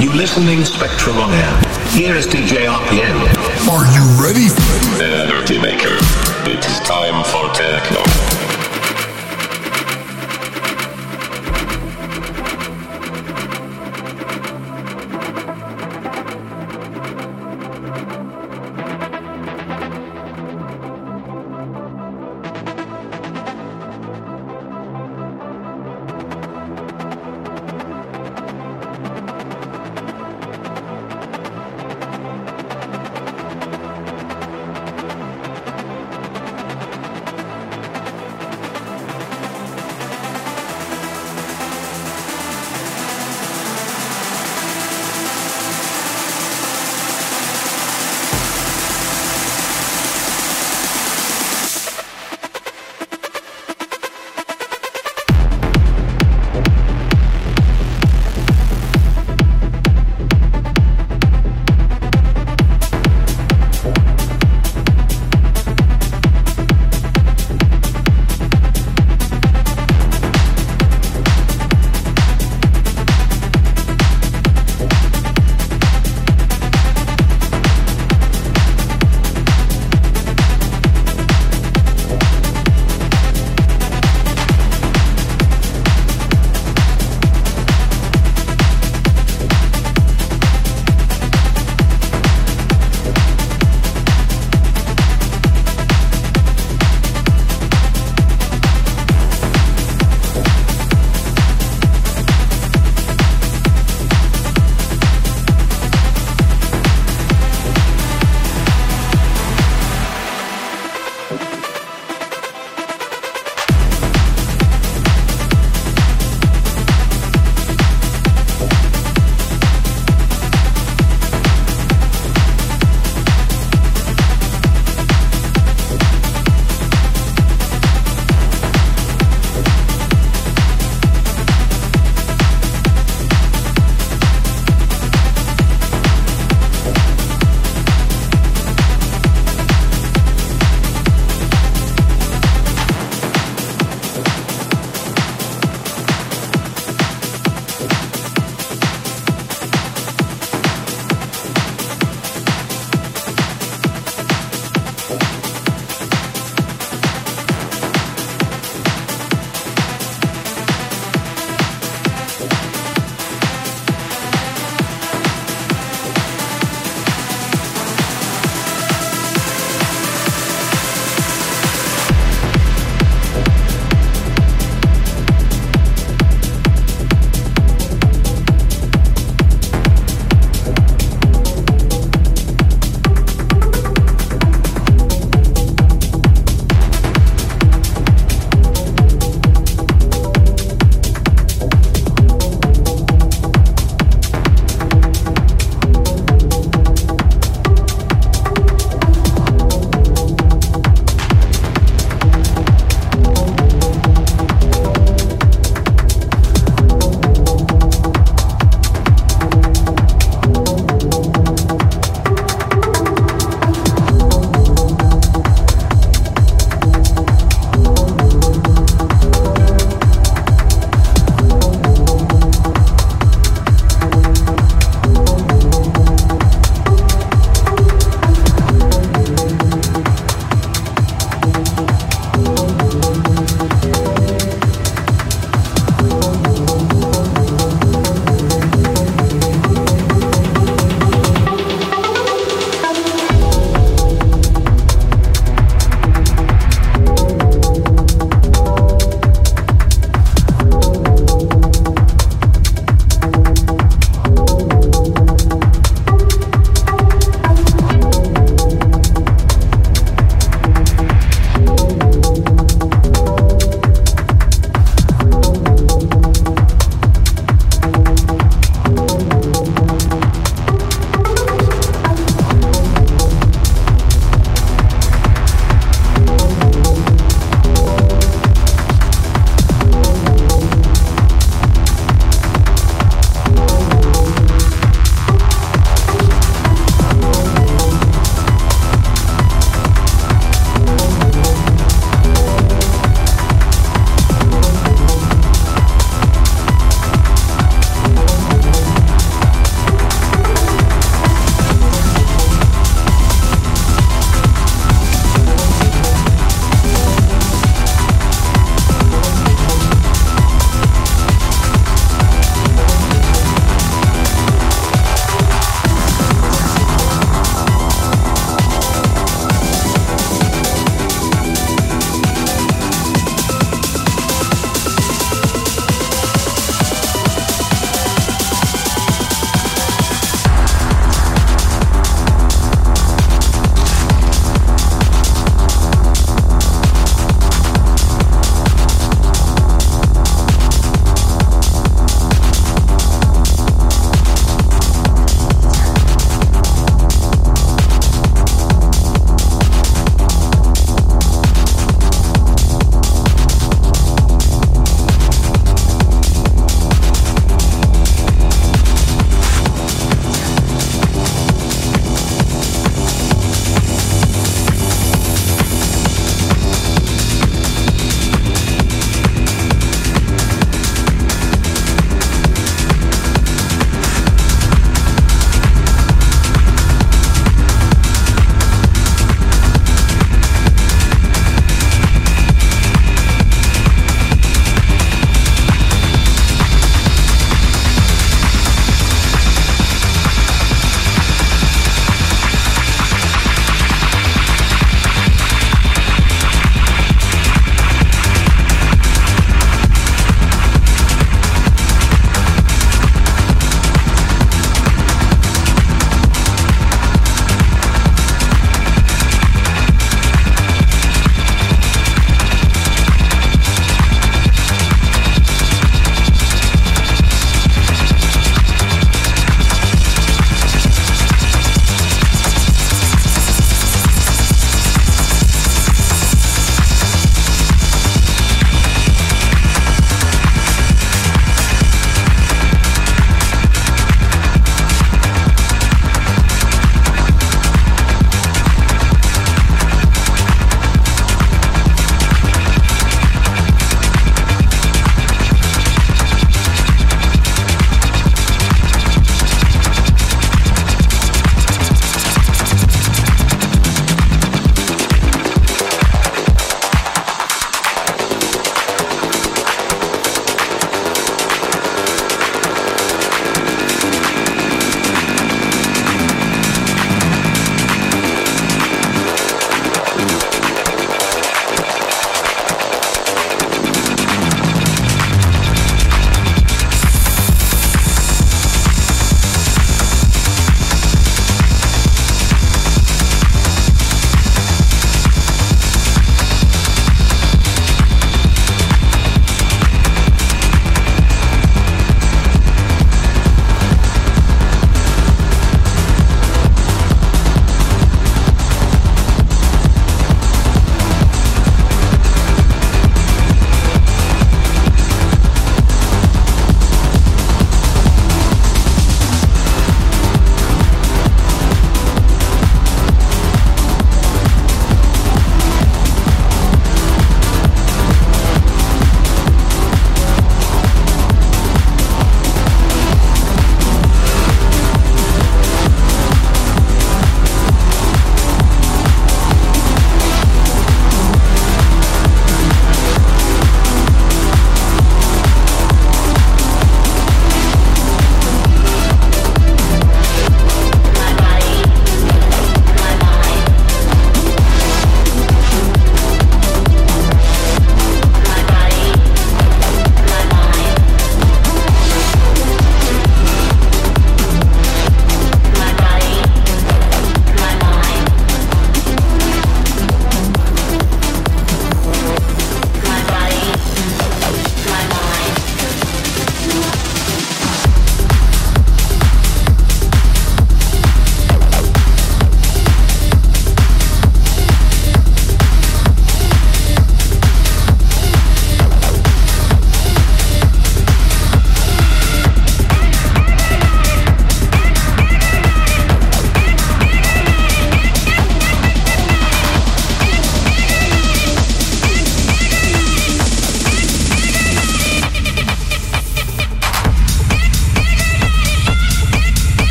You listening Spectrum on air. Here is DJ RPM. Are you ready? Energy Maker. It is time for techno.